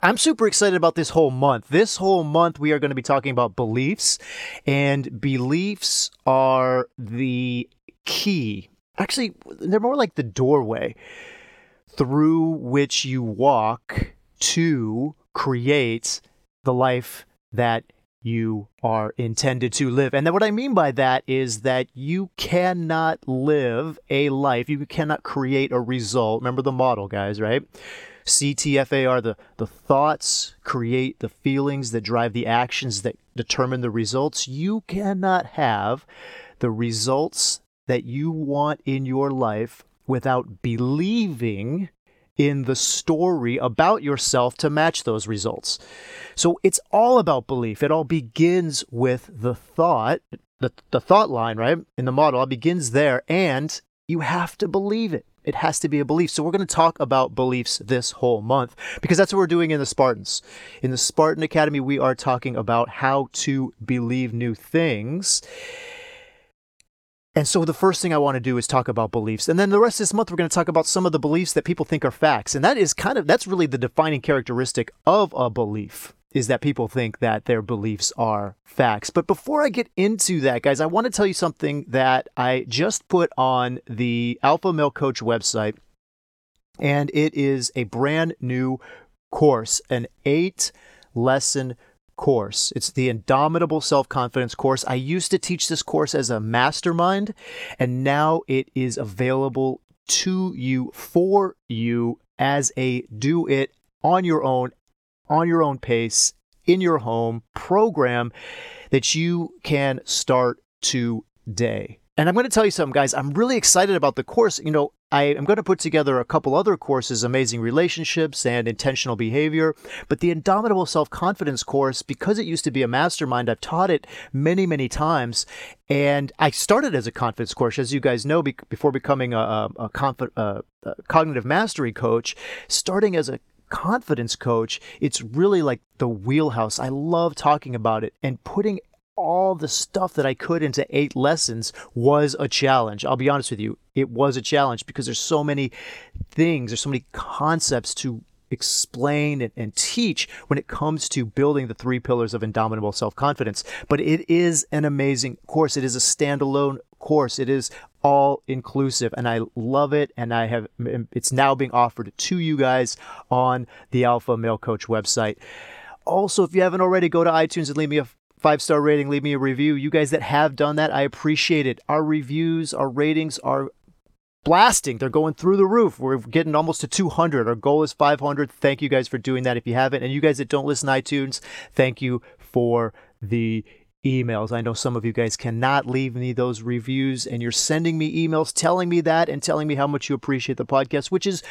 I'm super excited about this whole month. This whole month, we are going to be talking about beliefs, and beliefs are the key. Actually, they're more like the doorway through which you walk to create the life that you are intended to live. And then what I mean by that is that you cannot live a life, you cannot create a result. Remember the model, guys, right? CTFAR, the, the thoughts create the feelings that drive the actions that determine the results. You cannot have the results that you want in your life without believing in the story about yourself to match those results. So it's all about belief. It all begins with the thought, the, the thought line, right? In the model, it begins there, and you have to believe it. It has to be a belief. So we're going to talk about beliefs this whole month because that's what we're doing in the Spartans. In the Spartan Academy, we are talking about how to believe new things. And so the first thing I want to do is talk about beliefs. And then the rest of this month, we're going to talk about some of the beliefs that people think are facts. And that is kind of, that's really the defining characteristic of a belief is that people think that their beliefs are facts. But before I get into that, guys, I want to tell you something that I just put on the Alpha Male Coach website. And it is a brand new course, an eight lesson course. It's the Indomitable Self Confidence course. I used to teach this course as a mastermind, and now it is available to you for you as a do it on your own, on your own pace, in your home program that you can start today. And I'm going to tell you something, guys. I'm really excited about the course. You know, I am going to put together a couple other courses, Amazing Relationships and Intentional Behavior. But the Indomitable Self Confidence course, because it used to be a mastermind, I've taught it many, many times. And I started as a confidence course, as you guys know, be- before becoming a, a, a, conf- a cognitive mastery coach, starting as a confidence coach, it's really like the wheelhouse. I love talking about it and putting all the stuff that I could into eight lessons was a challenge. I'll be honest with you, it was a challenge because there's so many things, there's so many concepts to explain and, teach when it comes to building the three pillars of indomitable self confidence. But it is an amazing course. It is a standalone course. It is all inclusive and I love it and I have it's now being offered to you guys on the Alpha Male Coach website. Also, if you haven't already, go to iTunes and leave me a five star rating, leave me a review. You guys that have done that, I appreciate it. Our reviews, our ratings are blasting. They're going through the roof. We're getting almost to 200. Our goal is 500. Thank you guys for doing that if you haven't. And you guys that don't listen to iTunes, thank you for the emails. I know some of you guys cannot leave me those reviews, and you're sending me emails telling me that and telling me how much you appreciate the podcast, which is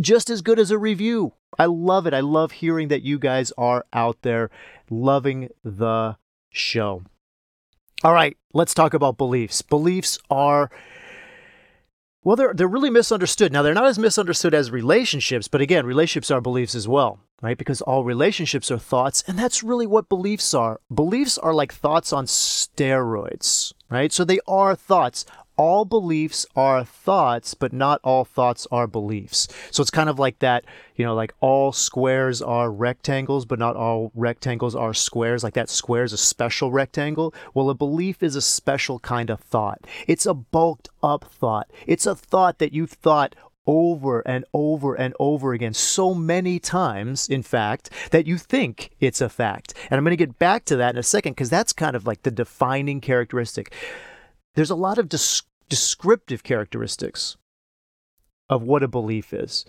just as good as a review. I love it. I love hearing that you guys are out there loving the show. All right, let's talk about beliefs. Beliefs are well, they're they're really misunderstood. Now, they're not as misunderstood as relationships, but again, relationships are beliefs as well, right? Because all relationships are thoughts, and that's really what beliefs are. Beliefs are like thoughts on steroids, right? So they are thoughts all beliefs are thoughts, but not all thoughts are beliefs. So it's kind of like that, you know, like all squares are rectangles, but not all rectangles are squares. Like that square is a special rectangle. Well, a belief is a special kind of thought. It's a bulked up thought. It's a thought that you've thought over and over and over again, so many times, in fact, that you think it's a fact. And I'm going to get back to that in a second because that's kind of like the defining characteristic there's a lot of des- descriptive characteristics of what a belief is.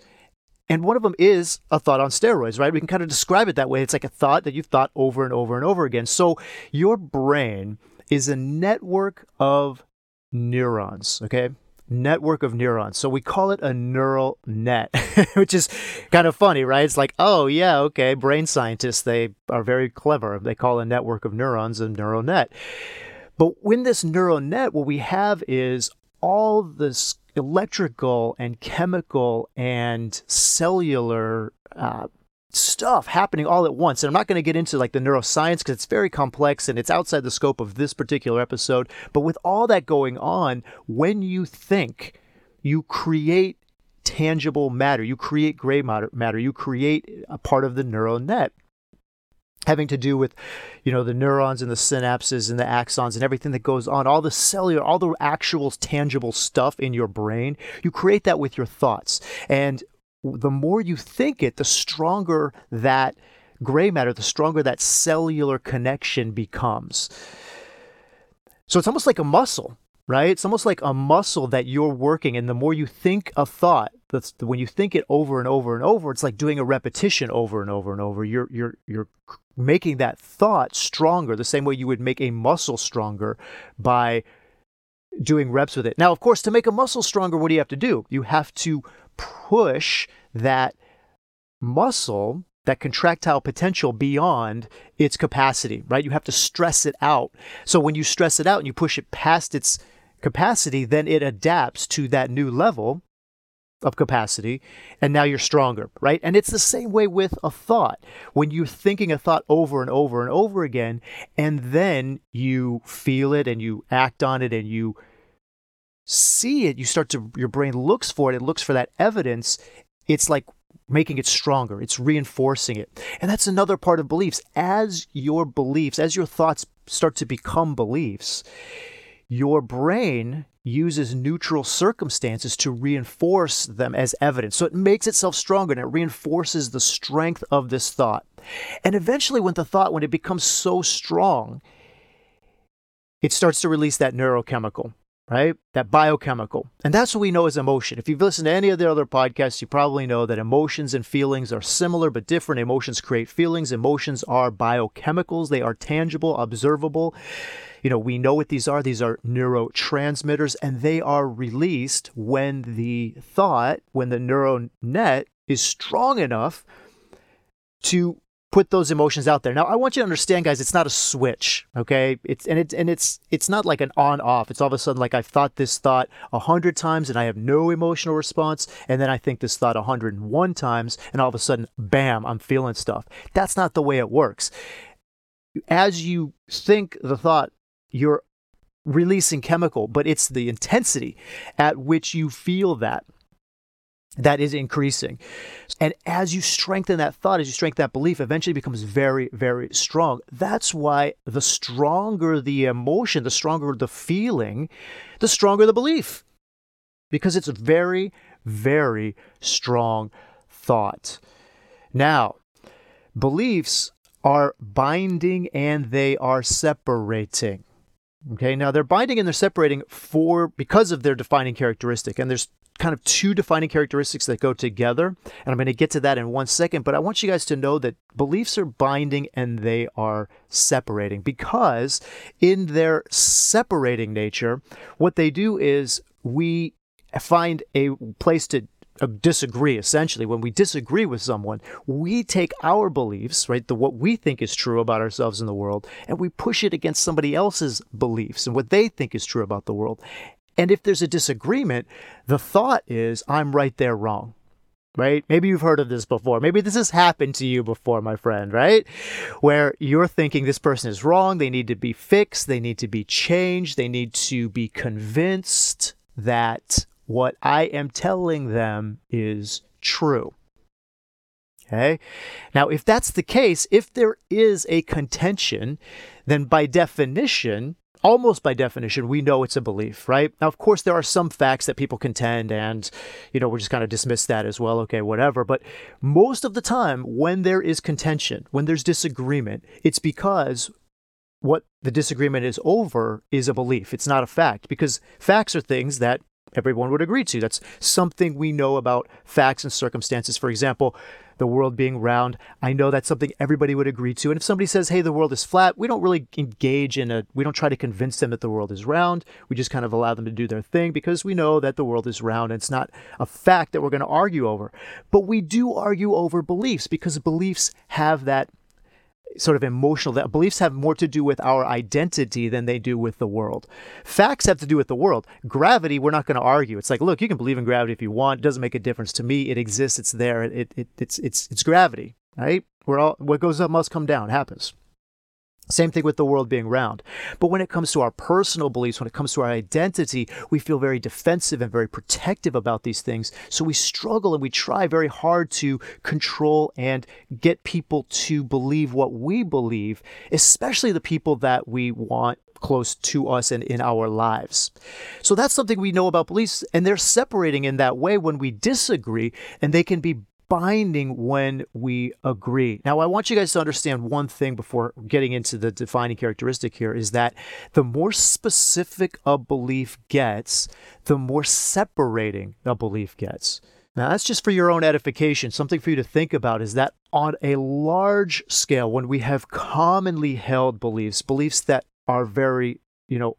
And one of them is a thought on steroids, right? We can kind of describe it that way. It's like a thought that you've thought over and over and over again. So your brain is a network of neurons, okay? network of neurons. So we call it a neural net, which is kind of funny, right? It's like, oh, yeah, okay, brain scientists, they are very clever. They call a network of neurons a neural net. But when this neural net, what we have is all this electrical and chemical and cellular uh, stuff happening all at once. And I'm not going to get into like the neuroscience because it's very complex and it's outside the scope of this particular episode. But with all that going on, when you think, you create tangible matter, you create gray matter, you create a part of the neural net having to do with you know the neurons and the synapses and the axons and everything that goes on all the cellular all the actual tangible stuff in your brain you create that with your thoughts and the more you think it, the stronger that gray matter, the stronger that cellular connection becomes. So it's almost like a muscle, right? It's almost like a muscle that you're working. And the more you think a thought, that's when you think it over and over and over, it's like doing a repetition over and over and over. You're you're you're making that thought stronger, the same way you would make a muscle stronger by doing reps with it. Now, of course, to make a muscle stronger, what do you have to do? You have to push that muscle that contractile potential beyond its capacity, right? You have to stress it out. So when you stress it out and you push it past its capacity, then it adapts to that new level of capacity, and now you're stronger, right? And it's the same way with a thought. When you're thinking a thought over and over and over again, and then you feel it and you act on it and you see it, you start to, your brain looks for it, it looks for that evidence. It's like making it stronger, it's reinforcing it. And that's another part of beliefs. As your beliefs, as your thoughts start to become beliefs, your brain uses neutral circumstances to reinforce them as evidence. So it makes itself stronger and it reinforces the strength of this thought. And eventually, when the thought, when it becomes so strong, it starts to release that neurochemical right? That biochemical. And that's what we know as emotion. If you've listened to any of the other podcasts, you probably know that emotions and feelings are similar but different. Emotions create feelings. Emotions are biochemicals, they are tangible, observable. You know, we know what these are. These are neurotransmitters, and they are released when the thought, when the neural net is strong enough to put those emotions out there. Now, I want you to understand, guys, it's not a switch, okay? It's and it's and it's it's not like an on off. It's all of a sudden like I've thought this thought a hundred times and I have no emotional response, and then I think this thought a hundred and one times, and all of a sudden, bam, I'm feeling stuff. That's not the way it works. As you think the thought, you're releasing chemical, but it's the intensity at which you feel that that is increasing. And as you strengthen that thought, as you strengthen that belief, eventually becomes very, very strong. That's why the stronger the emotion, the stronger the feeling, the stronger the belief. Because it's a very, very strong thought. Now, beliefs are binding and they are separating. Okay, now they're binding and they're separating for because of their defining characteristic. And there's kind of two defining characteristics that go together. And I'm going to get to that in one second. But I want you guys to know that beliefs are binding and they are separating because, in their separating nature, what they do is we find a place to Uh, disagree essentially when we disagree with someone we take our beliefs right the what we think is true about ourselves in the world and we push it against somebody else's beliefs and what they think is true about the world and if there's a disagreement, the thought is, I'm right, they're wrong. Right? Maybe you've heard of this before. Maybe this has happened to you before, my friend, right? Where you're thinking this person is wrong, they need to be fixed, they need to be changed, they need to be convinced that what I am telling them is true. Okay? Now, if that's the case, if there is a contention, then by definition, almost by definition, we know it's a belief, right? Now, of course, there are some facts that people contend, and, you know, we're just kind of dismiss that as well, okay, whatever. But most of the time, when there is contention, when there's disagreement, it's because what the disagreement is over is a belief. It's not a fact, because facts are things that everyone would agree to. That's something we know about facts and circumstances. For example, the world being round. I know that's something everybody would agree to. And if somebody says, hey, the world is flat, we don't really engage in a, we don't try to convince them that the world is round. We just kind of allow them to do their thing because we know that the world is round and it's not a fact that we're going to argue over. But we do argue over beliefs because beliefs have that sort of emotional that beliefs have more to do with our identity than they do with the world. Facts have to do with the world. Gravity we're not going to argue. It's like look you can believe in gravity if you want. It doesn't make a difference to me. It exists. It's there. It, it, it's it's it's gravity right? We're all what goes up must come down. Happens same thing with the world being round. But when it comes to our personal beliefs, when it comes to our identity, we feel very defensive and very protective about these things. So we struggle and we try very hard to control and get people to believe what we believe, especially the people that we want close to us and in our lives. So that's something we know about beliefs, and they're separating in that way when we disagree, and they can be binding when we agree. Now, I want you guys to understand one thing before getting into the defining characteristic here is that the more specific a belief gets, the more separating a belief gets. Now, that's just for your own edification. Something for you to think about is that on a large scale, when we have commonly held beliefs, beliefs that are very, you know,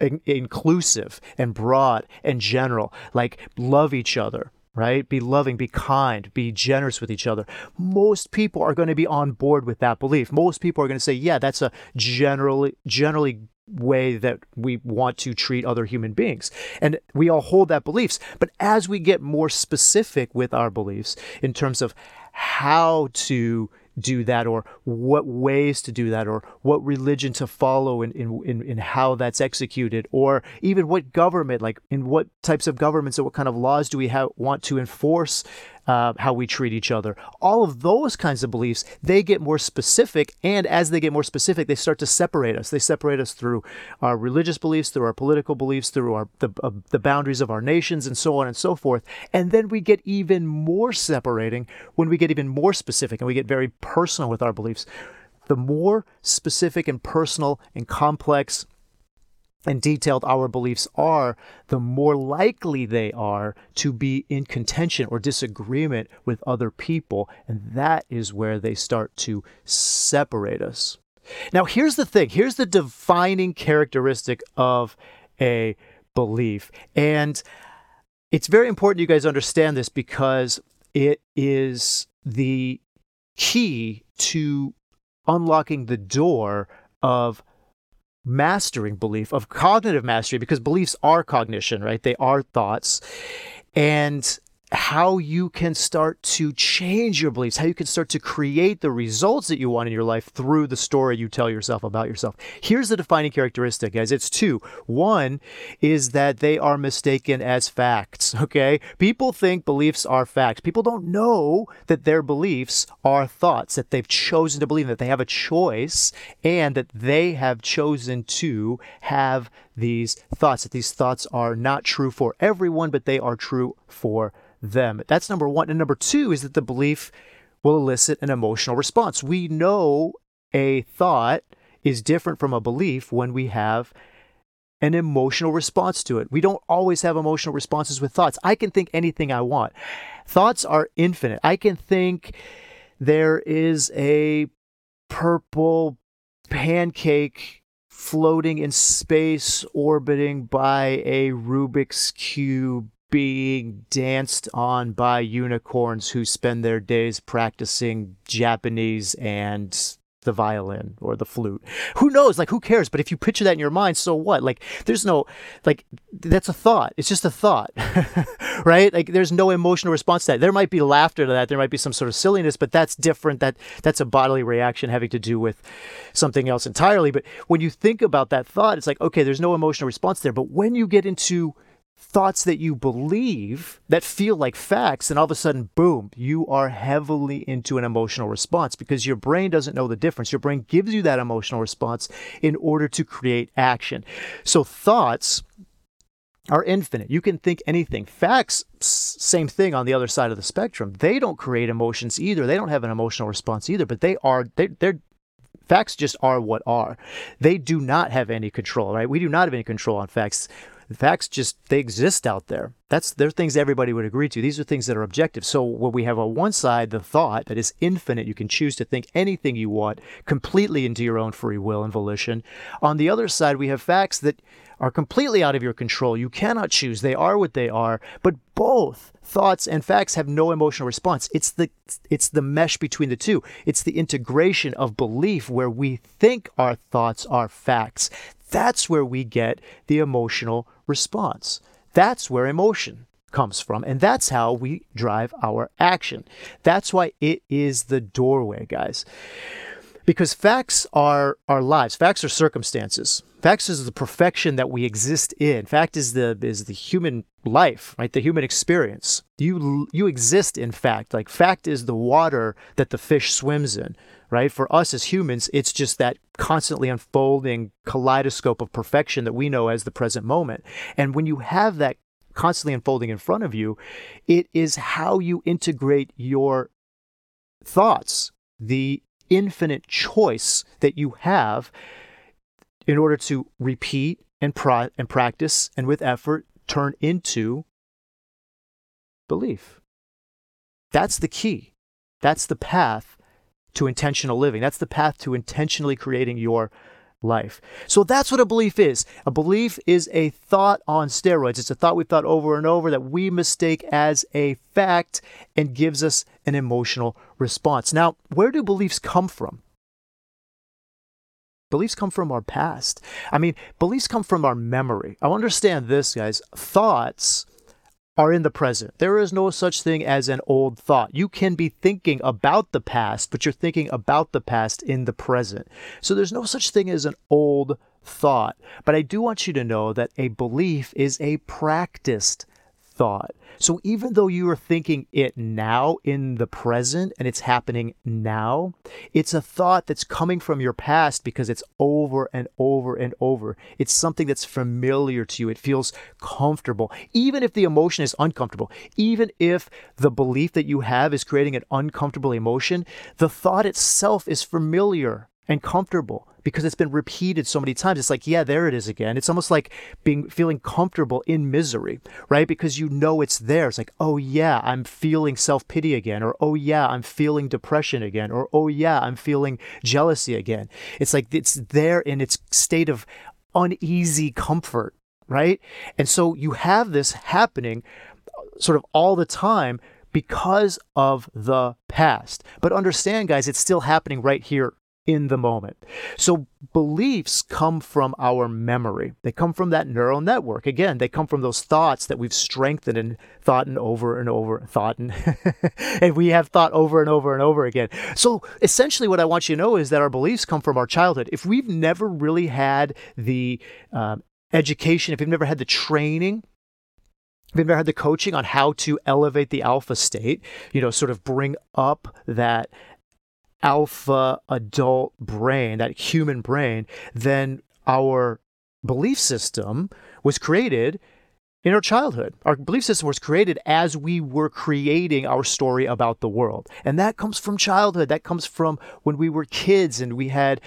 in- inclusive and broad and general, like love each other, right? Be loving, be kind, be generous with each other. Most people are going to be on board with that belief. Most people are going to say, yeah, that's a generally generally way that we want to treat other human beings. And we all hold that beliefs. But as we get more specific with our beliefs in terms of how to do that or what ways to do that or what religion to follow in, in, in, in, how that's executed or even what government like in what types of governments or what kind of laws do we have, want to enforce uh, how we treat each other. All of those kinds of beliefs, they get more specific. And as they get more specific, they start to separate us. They separate us through our religious beliefs, through our political beliefs, through our, the, uh, the boundaries of our nations, and so on and so forth. And then we get even more separating when we get even more specific and we get very personal with our beliefs. The more specific and personal and complex and detailed our beliefs are, the more likely they are to be in contention or disagreement with other people. And that is where they start to separate us. Now, here's the thing here's the defining characteristic of a belief. And it's very important you guys understand this because it is the key to unlocking the door of mastering belief, of cognitive mastery, because beliefs are cognition, right? They are thoughts. And how you can start to change your beliefs, how you can start to create the results that you want in your life through the story you tell yourself about yourself. Here's the defining characteristic, guys. It's two. One is that they are mistaken as facts, okay? People think beliefs are facts. People don't know that their beliefs are thoughts, that they've chosen to believe, that they have a choice, and that they have chosen to have these thoughts, that these thoughts are not true for everyone, but they are true for them. That's number one. And number two is that the belief will elicit an emotional response. We know a thought is different from a belief when we have an emotional response to it. We don't always have emotional responses with thoughts. I can think anything I want. Thoughts are infinite. I can think there is a purple pancake floating in space orbiting by a Rubik's Cube being danced on by unicorns who spend their days practicing Japanese and the violin or the flute. Who knows? Like, who cares? But if you picture that in your mind, so what? Like, there's no, like, that's a thought. It's just a thought, right? Like, there's no emotional response to that. There might be laughter to that. There might be some sort of silliness, but that's different. That that's a bodily reaction having to do with something else entirely. But when you think about that thought, it's like, okay, there's no emotional response there. But when you get into thoughts that you believe that feel like facts, and all of a sudden, boom, you are heavily into an emotional response because your brain doesn't know the difference. Your brain gives you that emotional response in order to create action. So, thoughts are infinite. You can think anything. Facts, same thing on the other side of the spectrum. They don't create emotions either. They don't have an emotional response either, but they are, they, they're, Facts just are what are. They do not have any control, right? We do not have any control on facts Facts just they exist out there. That's they're things everybody would agree to. These are things that are objective. So when we have on one side the thought that is infinite, you can choose to think anything you want completely into your own free will and volition. On the other side, we have facts that are completely out of your control. You cannot choose. They are what they are. But both thoughts and facts have no emotional response. It's the it's the mesh between the two. It's the integration of belief where we think our thoughts are facts. That's where we get the emotional response. That's where emotion comes from. And that's how we drive our action. That's why it is the doorway, guys. Because facts are our lives, facts are circumstances. Facts is the perfection that we exist in. Fact is the is the human life, right? The human experience. You you exist in fact. Like fact is the water that the fish swims in, right? For us as humans, it's just that constantly unfolding kaleidoscope of perfection that we know as the present moment. And when you have that constantly unfolding in front of you, it is how you integrate your thoughts, the infinite choice that you have in order to repeat and, and practice and with effort turn into belief. That's the key. That's the path to intentional living. That's the path to intentionally creating your life. So that's what a belief is. A belief is a thought on steroids. It's a thought we've thought over and over that we mistake as a fact and gives us an emotional response. Now, where do beliefs come from? Beliefs come from our past. I mean, beliefs come from our memory. I understand this, guys. Thoughts are in the present. There is no such thing as an old thought. You can be thinking about the past, but you're thinking about the past in the present. So there's no such thing as an old thought. But I do want you to know that a belief is a practiced thought. So even though you are thinking it now in the present and it's happening now, it's a thought that's coming from your past because it's over and over and over. It's something that's familiar to you. It feels comfortable. Even if the emotion is uncomfortable, even if the belief that you have is creating an uncomfortable emotion, the thought itself is familiar and comfortable because it's been repeated so many times. It's like, yeah, there it is again. It's almost like being feeling comfortable in misery, right? Because you know it's there. It's like, oh yeah, I'm feeling self-pity again, or oh yeah, I'm feeling depression again, or oh yeah, I'm feeling jealousy again. It's like it's there in its state of uneasy comfort, right? And so you have this happening uh, sort of all the time because of the past. But understand, guys, it's still happening right here in the moment. So beliefs come from our memory. They come from that neural network. Again, they come from those thoughts that we've strengthened and thought and over and over thought and, and we have thought over and over and over again. So essentially what I want you to know is that our beliefs come from our childhood. If we've never really had the um, education, if we've never had the training if We've never had the coaching on how to elevate the alpha state, you know, sort of bring up that alpha adult brain, that human brain, then our belief system was created in our childhood. Our belief system was created as we were creating our story about the world. And that comes from childhood. That comes from when we were kids and we had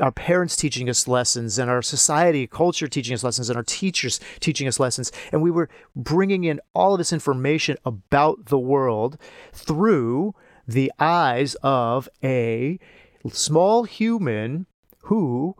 our parents teaching us lessons and our society culture teaching us lessons and our teachers teaching us lessons and we were bringing in all of this information about the world through the eyes of a small human who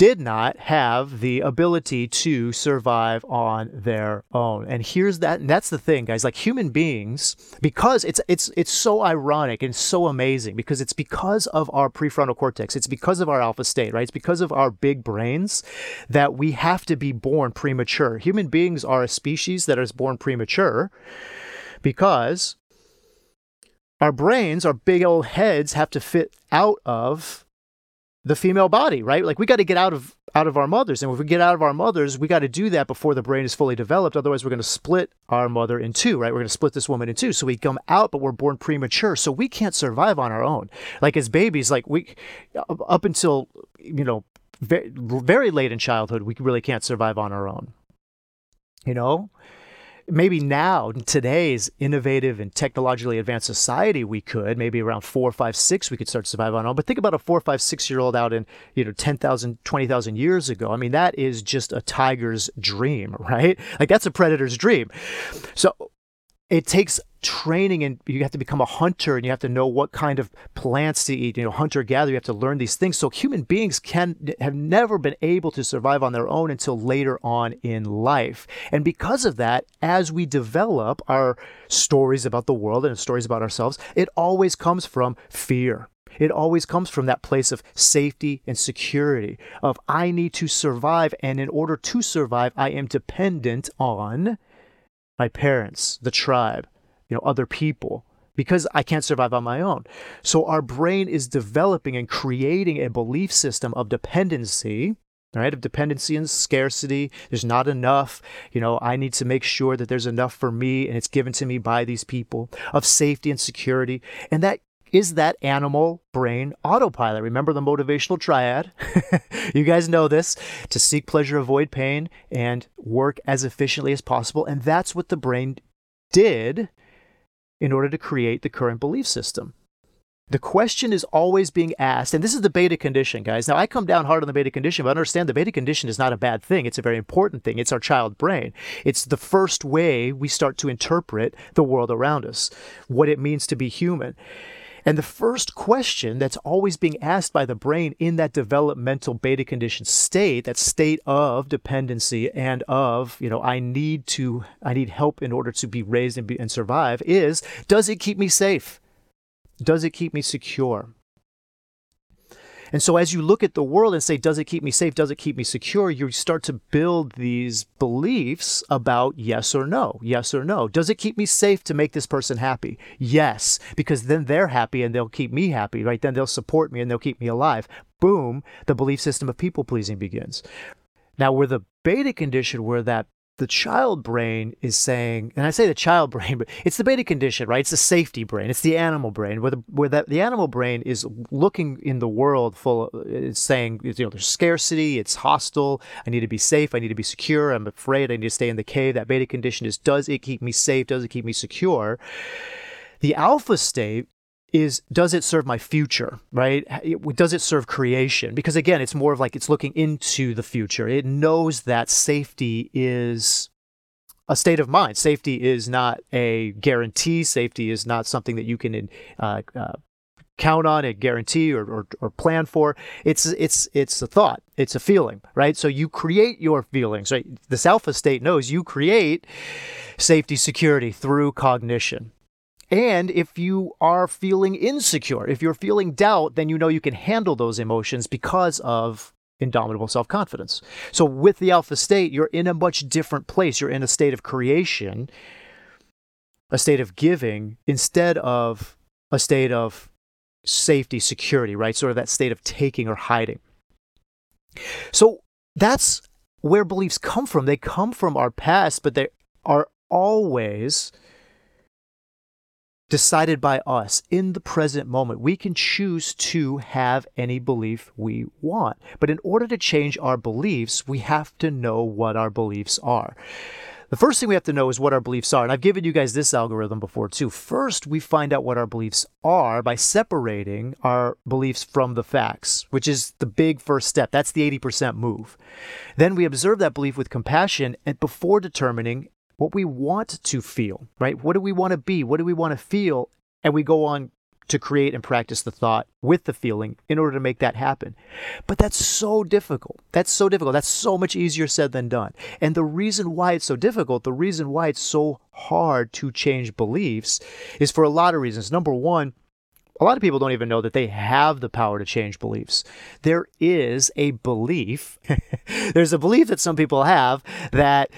did not have the ability to survive on their own. And here's that and that's the thing guys like human beings because it's it's it's so ironic and so amazing because it's because of our prefrontal cortex. It's because of our alpha state, right? It's because of our big brains that we have to be born premature. Human beings are a species that is born premature because our brains, our big old heads have to fit out of the female body, right? Like we got to get out of out of our mothers, and if we get out of our mothers, we got to do that before the brain is fully developed. Otherwise, we're going to split our mother in two, right? We're going to split this woman in two. So we come out, but we're born premature, so we can't survive on our own. Like as babies, like we up until you know very very late in childhood, we really can't survive on our own. You know, maybe now in today's innovative and technologically advanced society we could maybe around four five six we could start to survive on our own. But think about a four five six year old out in you know 10000 20000 years ago. I mean that is just a tiger's dream right? Like that's a predator's dream. So it takes training and you have to become a hunter and you have to know what kind of plants to eat you know hunter gatherer you have to learn these things. So human beings can have never been able to survive on their own until later on in life. And because of that as we develop our stories about the world and stories about ourselves it always comes from fear. It always comes from that place of safety and security of i need to survive and in order to survive i am dependent on my parents the tribe you know, other people because I can't survive on my own. So our brain is developing and creating a belief system of dependency, right? Of dependency and scarcity. There's not enough. You know, I need to make sure that there's enough for me and it's given to me by these people, of safety and security. And that is that animal brain autopilot. Remember the motivational triad? you guys know this to seek pleasure, avoid pain, and work as efficiently as possible. And that's what the brain did in order to create the current belief system. The question is always being asked, and this is the beta condition, guys. Now, I come down hard on the beta condition, but understand the beta condition is not a bad thing. It's a very important thing. It's our child brain. It's the first way we start to interpret the world around us, what it means to be human. And the first question that's always being asked by the brain in that developmental beta condition state, that state of dependency and of, you know, I need to, I need help in order to be raised and, be, and survive is, does it keep me safe? Does it keep me secure? And so as you look at the world and say, does it keep me safe? Does it keep me secure? You start to build these beliefs about yes or no, yes or no. Does it keep me safe to make this person happy? Yes, because then they're happy and they'll keep me happy, right? Then they'll support me and they'll keep me alive. Boom, the belief system of people pleasing begins. Now, where the beta condition, where that the child brain is saying, and I say the child brain, but it's the beta condition, right? It's the safety brain. It's the animal brain, where the where that the animal brain is looking in the world full. Of, it's saying, you know, there's scarcity. It's hostile. I need to be safe. I need to be secure. I'm afraid. I need to stay in the cave. That beta condition is: Does it keep me safe? Does it keep me secure? The alpha state is does it serve my future right? Does it serve creation? Because again it's more of like it's looking into the future. It knows that safety is a state of mind. Safety is not a guarantee. Safety is not something that you can uh, uh, count on and guarantee or, or, or, plan for. It's it's it's a thought. It's a feeling right? So you create your feelings right? This alpha state knows you create safety security through cognition and if you are feeling insecure, if you're feeling doubt, then you know you can handle those emotions because of indomitable self confidence. So with the alpha state, you're in a much different place. You're in a state of creation, a state of giving, instead of a state of safety, security, right? Sort of that state of taking or hiding. So that's where beliefs come from. They come from our past, but they are always decided by us in the present moment. We can choose to have any belief we want. But in order to change our beliefs, we have to know what our beliefs are. The first thing we have to know is what our beliefs are. And I've given you guys this algorithm before too. First, we find out what our beliefs are by separating our beliefs from the facts, which is the big first step. That's the 80% move. Then we observe that belief with compassion and before determining what we want to feel, right? What do we want to be? What do we want to feel? And we go on to create and practice the thought with the feeling in order to make that happen. But that's so difficult. That's so difficult. That's so much easier said than done. And the reason why it's so difficult, the reason why it's so hard to change beliefs is for a lot of reasons. Number one, a lot of people don't even know that they have the power to change beliefs. There is a belief, there's a belief that some people have that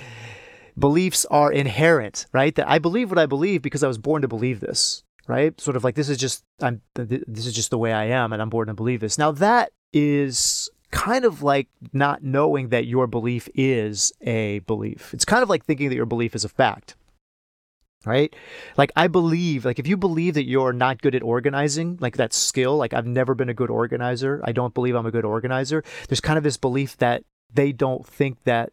beliefs are inherent, right? That I believe what I believe because I was born to believe this, right? Sort of like this is just I'm this is just the way I am and I'm born to believe this. Now that is kind of like not knowing that your belief is a belief. It's kind of like thinking that your belief is a fact. Right? Like I believe, like if you believe that you're not good at organizing, like that skill, like I've never been a good organizer, I don't believe I'm a good organizer. There's kind of this belief that they don't think that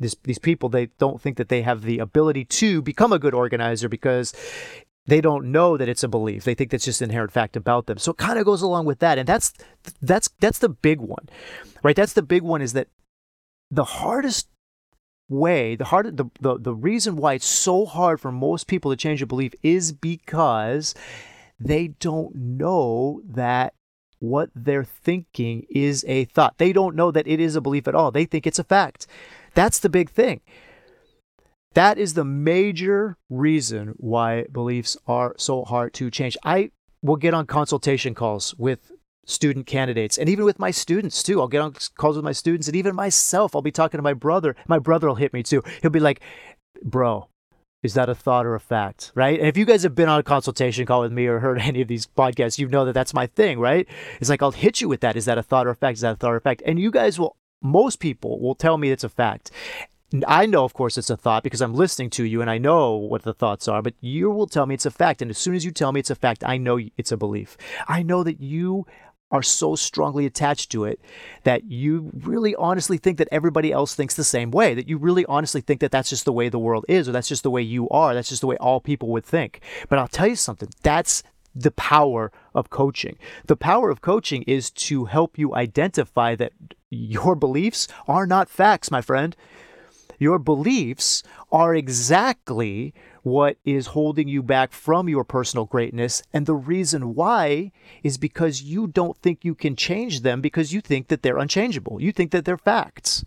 this, these people they don't think that they have the ability to become a good organizer because they don't know that it's a belief. They think that's just an inherent fact about them. So it kind of goes along with that, and that's that's that's the big one, right? That's the big one is that the hardest way, the hard the, the the reason why it's so hard for most people to change a belief is because they don't know that what they're thinking is a thought. They don't know that it is a belief at all. They think it's a fact. That's the big thing. That is the major reason why beliefs are so hard to change. I will get on consultation calls with student candidates and even with my students too. I'll get on calls with my students and even myself. I'll be talking to my brother. My brother will hit me too. He'll be like, Bro, is that a thought or a fact? Right. And if you guys have been on a consultation call with me or heard any of these podcasts, you know that that's my thing, right? It's like, I'll hit you with that. Is that a thought or a fact? Is that a thought or a fact? And you guys will most people will tell me it's a fact. I know, of course, it's a thought because I'm listening to you and I know what the thoughts are, but you will tell me it's a fact. And as soon as you tell me it's a fact, I know it's a belief. I know that you are so strongly attached to it that you really honestly think that everybody else thinks the same way, that you really honestly think that that's just the way the world is, or that's just the way you are, that's just the way all people would think. But I'll tell you something, that's the power of coaching. The power of coaching is to help you identify that your beliefs are not facts, my friend. Your beliefs are exactly what is holding you back from your personal greatness. And the reason why is because you don't think you can change them because you think that they're unchangeable. You think that they're facts.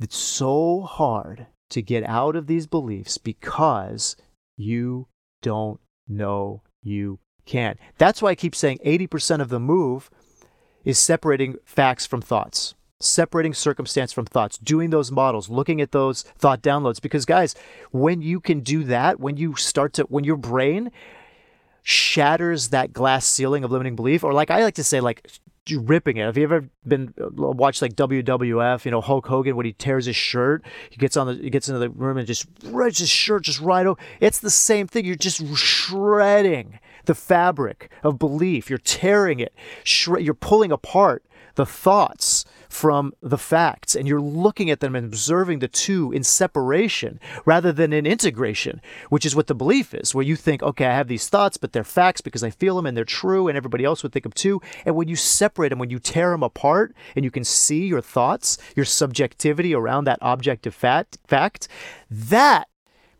It's so hard to get out of these beliefs because you don't know you can. That's why I keep saying 80% of the move is separating facts from thoughts separating circumstance from thoughts, doing those models, looking at those thought downloads. Because, guys, when you can do that, when you start to, when your brain shatters that glass ceiling of limiting belief, or like I like to say, like ripping it. Have you ever been watched like WWF? You know Hulk Hogan when he tears his shirt, he gets on the he gets into the room and just rips his shirt just right over. It's the same thing. You're just shredding the fabric of belief. You're tearing it. You're pulling apart the thoughts from the facts and you're looking at them and observing the two in separation rather than in integration, which is what the belief is, where you think, okay, I have these thoughts, but they're facts because I feel them and they're true and everybody else would think them too. And when you separate them, when you tear them apart and you can see your thoughts, your subjectivity around that objective fact, fact that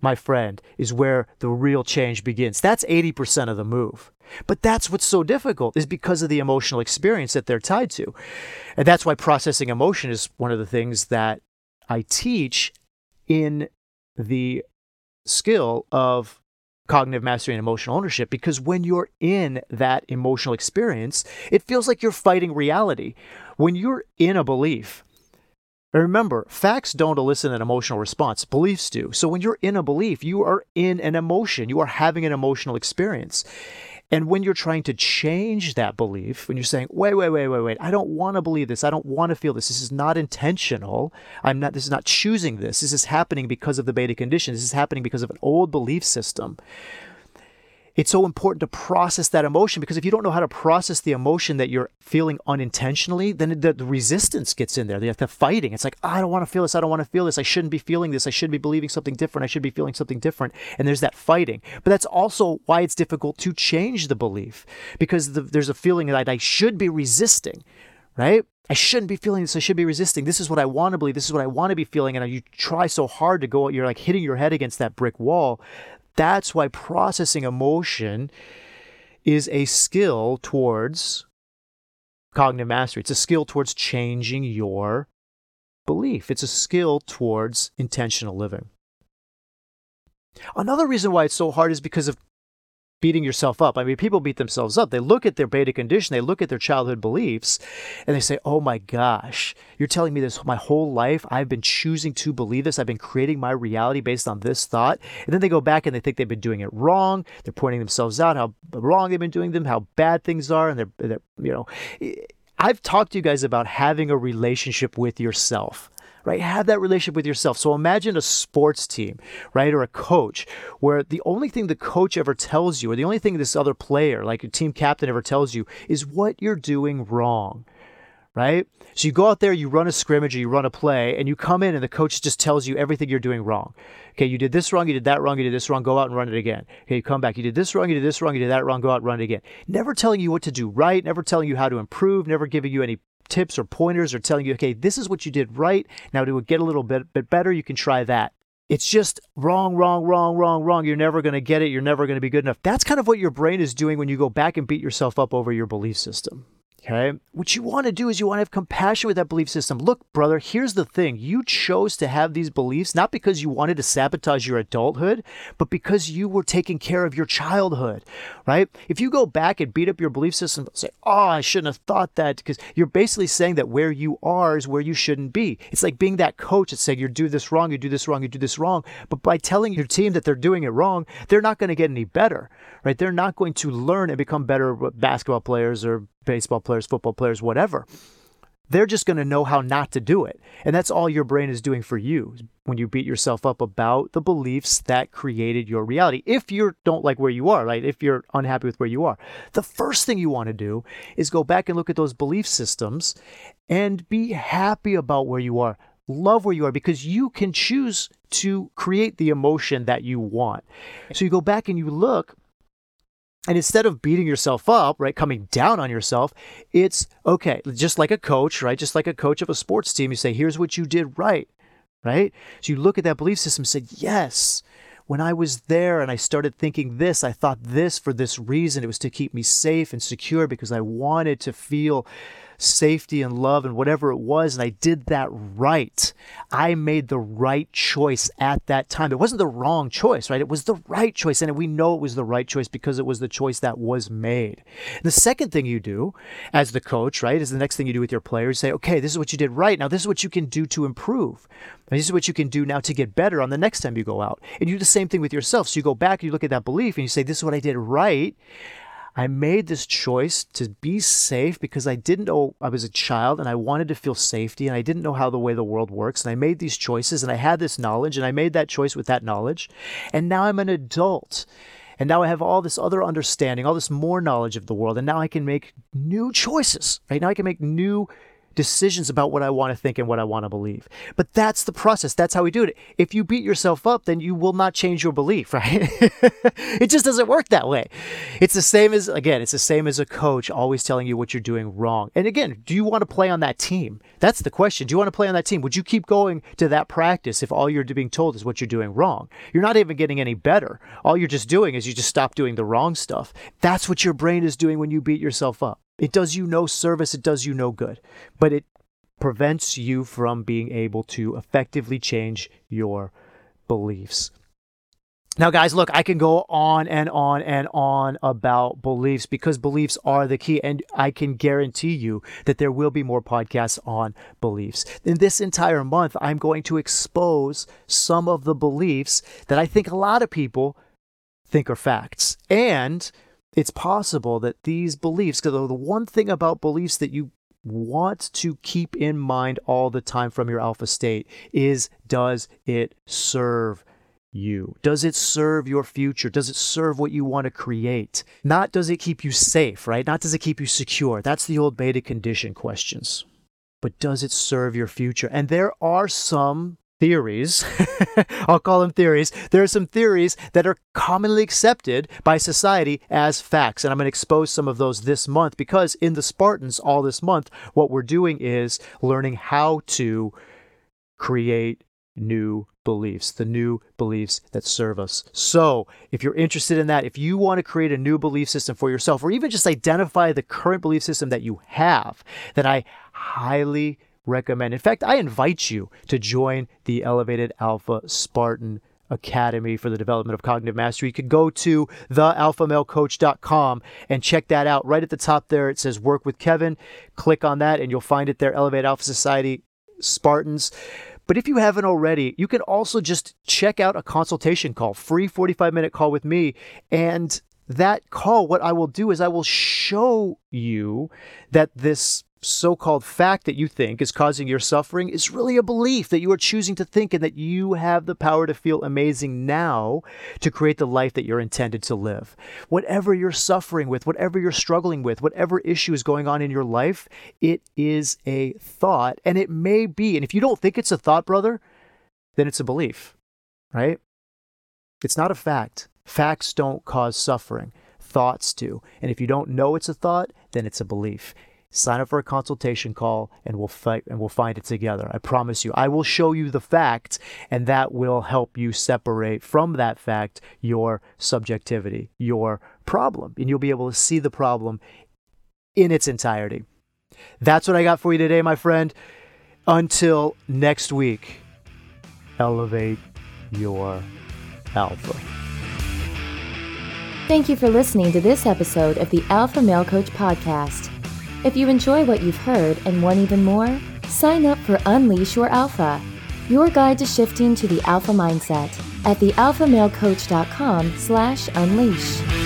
my friend, is where the real change begins. That's 80% of the move. But that's what's so difficult is because of the emotional experience that they're tied to. And that's why processing emotion is one of the things that I teach in the skill of cognitive mastery and emotional ownership because when you're in that emotional experience, it feels like you're fighting reality. When you're in a belief, remember, facts don't elicit an emotional response, beliefs do. So when you're in a belief, you are in an emotion, you are having an emotional experience. And when you're trying to change that belief, when you're saying, wait, wait, wait, wait, wait, I don't want to believe this. I don't want to feel this. This is not intentional. I'm not, this is not choosing this. This is happening because of the beta condition. This is happening because of an old belief system it's so important to process that emotion because if you don't know how to process the emotion that you're feeling unintentionally, then the, the resistance gets in there. The, the fighting. It's like, I don't want to feel this. I don't want to feel this. I shouldn't be feeling this. I should be believing something different. I should be feeling something different. And there's that fighting. But that's also why it's difficult to change the belief because the, there's a feeling that I should be resisting, right? I shouldn't be feeling this. I should be resisting. This is what I want to believe. This is what I want to be feeling. And you try so hard to go, you're like hitting your head against that brick wall that's why processing emotion is a skill towards cognitive mastery. It's a skill towards changing your belief. It's a skill towards intentional living. Another reason why it's so hard is because of beating yourself up. I mean, people beat themselves up. They look at their beta condition, they look at their childhood beliefs, and they say, oh my gosh, you're telling me this my whole life. I've been choosing to believe this. I've been creating my reality based on this thought. And then they go back and they think they've been doing it wrong. They're pointing themselves out how wrong they've been doing them, how bad things are. And they're, they're you know, I've talked to you guys about having a relationship with yourself right? Have that relationship with yourself. So imagine a sports team, right? Or a coach where the only thing the coach ever tells you, or the only thing this other player, like a team captain, ever tells you is what you're doing wrong right? So you go out there, you run a scrimmage or you run a play, and you come in and the coach just tells you everything you're doing wrong. Okay, you did this wrong, you did that wrong, you did this wrong, go out and run it again. Okay, you come back, you did this wrong, you did this wrong, you did that wrong, go out and run it again. Never telling you what to do right, never telling you how to improve, never giving you any tips or pointers or telling you, okay, this is what you did right. Now to get a little bit, bit better, you can try that. It's just wrong, wrong, wrong, wrong, wrong. You're never going to get it. You're never going to be good enough. That's kind of what your brain is doing when you go back and beat yourself up over your belief system. Okay. What you want to do is you want to have compassion with that belief system. Look, brother, here's the thing. You chose to have these beliefs not because you wanted to sabotage your adulthood, but because you were taking care of your childhood, right? If you go back and beat up your belief system, say, oh, I shouldn't have thought that, because you're basically saying that where you are is where you shouldn't be. It's like being that coach that's saying, you do this wrong, you do this wrong, you do this wrong. But by telling your team that they're doing it wrong, they're not going to get any better, right? They're not going to learn and become better basketball players or baseball players, football players, whatever. They're just going to know how not to do it. And that's all your brain is doing for you when you beat yourself up about the beliefs that created your reality. If you don't like where you are, right? If you're unhappy with where you are, the first thing you want to do is go back and look at those belief systems and be happy about where you are. Love where you are because you can choose to create the emotion that you want. So you go back and you look and instead of beating yourself up, right, coming down on yourself, it's okay, just like a coach, right? Just like a coach of a sports team, you say, here's what you did right, right? So you look at that belief system and say, yes, when I was there and I started thinking this, I thought this for this reason. It was to keep me safe and secure because I wanted to feel safety and love and whatever it was. And I did that right. I made the right choice at that time. It wasn't the wrong choice, right? It was the right choice. And we know it was the right choice because it was the choice that was made. The second thing you do as the coach, right, is the next thing you do with your players say, okay, this is what you did right. Now, this is what you can do to improve. And this is what you can do now to get better on the next time you go out. And you do the same thing with yourself. So you go back and you look at that belief and you say, this is what I did right. I made this choice to be safe because I didn't know I was a child and I wanted to feel safety and I didn't know how the way the world works. And I made these choices and I had this knowledge and I made that choice with that knowledge. And now I'm an adult. And now I have all this other understanding, all this more knowledge of the world. And now I can make new choices, right? Now I can make new decisions about what I want to think and what I want to believe. But that's the process. That's how we do it. If you beat yourself up, then you will not change your belief, right? it just doesn't work that way. It's the same as, again, it's the same as a coach always telling you what you're doing wrong. And again, do you want to play on that team? That's the question. Do you want to play on that team? Would you keep going to that practice if all you're being told is what you're doing wrong? You're not even getting any better. All you're just doing is you just stop doing the wrong stuff. That's what your brain is doing when you beat yourself up. It does you no service, it does you no good, but it prevents you from being able to effectively change your beliefs. Now, guys, look, I can go on and on and on about beliefs because beliefs are the key. And I can guarantee you that there will be more podcasts on beliefs. In this entire month, I'm going to expose some of the beliefs that I think a lot of people think are facts. And it's possible that these beliefs, because the one thing about beliefs that you want to keep in mind all the time from your alpha state is does it serve you? Does it serve your future? Does it serve what you want to create? Not does it keep you safe, right? Not does it keep you secure. That's the old beta condition questions. But does it serve your future? And there are some theories, I'll call them theories. There are some theories that are commonly accepted by society as facts. And I'm going to expose some of those this month because in the Spartans, all this month, what we're doing is learning how to create new beliefs, the new beliefs that serve us. So, if you're interested in that, if you want to create a new belief system for yourself, or even just identify the current belief system that you have, then I highly recommend. In fact, I invite you to join the Elevated Alpha Spartan Academy for the Development of Cognitive Mastery. You could go to thealphamalecoach.com and check that out. Right at the top there, it says Work with Kevin. Click on that and you'll find it there Elevate Alpha Society Spartans. But if you haven't already, you can also just check out a consultation call, free 45 minute call with me. And that call, what I will do is I will show you that this so called fact that you think is causing your suffering is really a belief that you are choosing to think and that you have the power to feel amazing now to create the life that you're intended to live. Whatever you're suffering with, whatever you're struggling with, whatever issue is going on in your life, it is a thought and it may be. And if you don't think it's a thought, brother, then it's a belief, right? It's not a fact. Facts don't cause suffering thoughts do. And if you don't know it's a thought, then it's a belief. Sign up for a consultation call and we'll fight and we'll find it together. I promise you. I will show you the facts and that will help you separate from that fact your subjectivity, your problem, and you'll be able to see the problem in its entirety. That's what I got for you today, my friend. Until next week, elevate your alpha. Thank you for listening to this episode of the Alpha Male Coach Podcast. If you enjoy what you've heard and want even more, sign up for Unleash Your Alpha, your guide to shifting to the alpha mindset at thealphamalecoach.com slash unleash.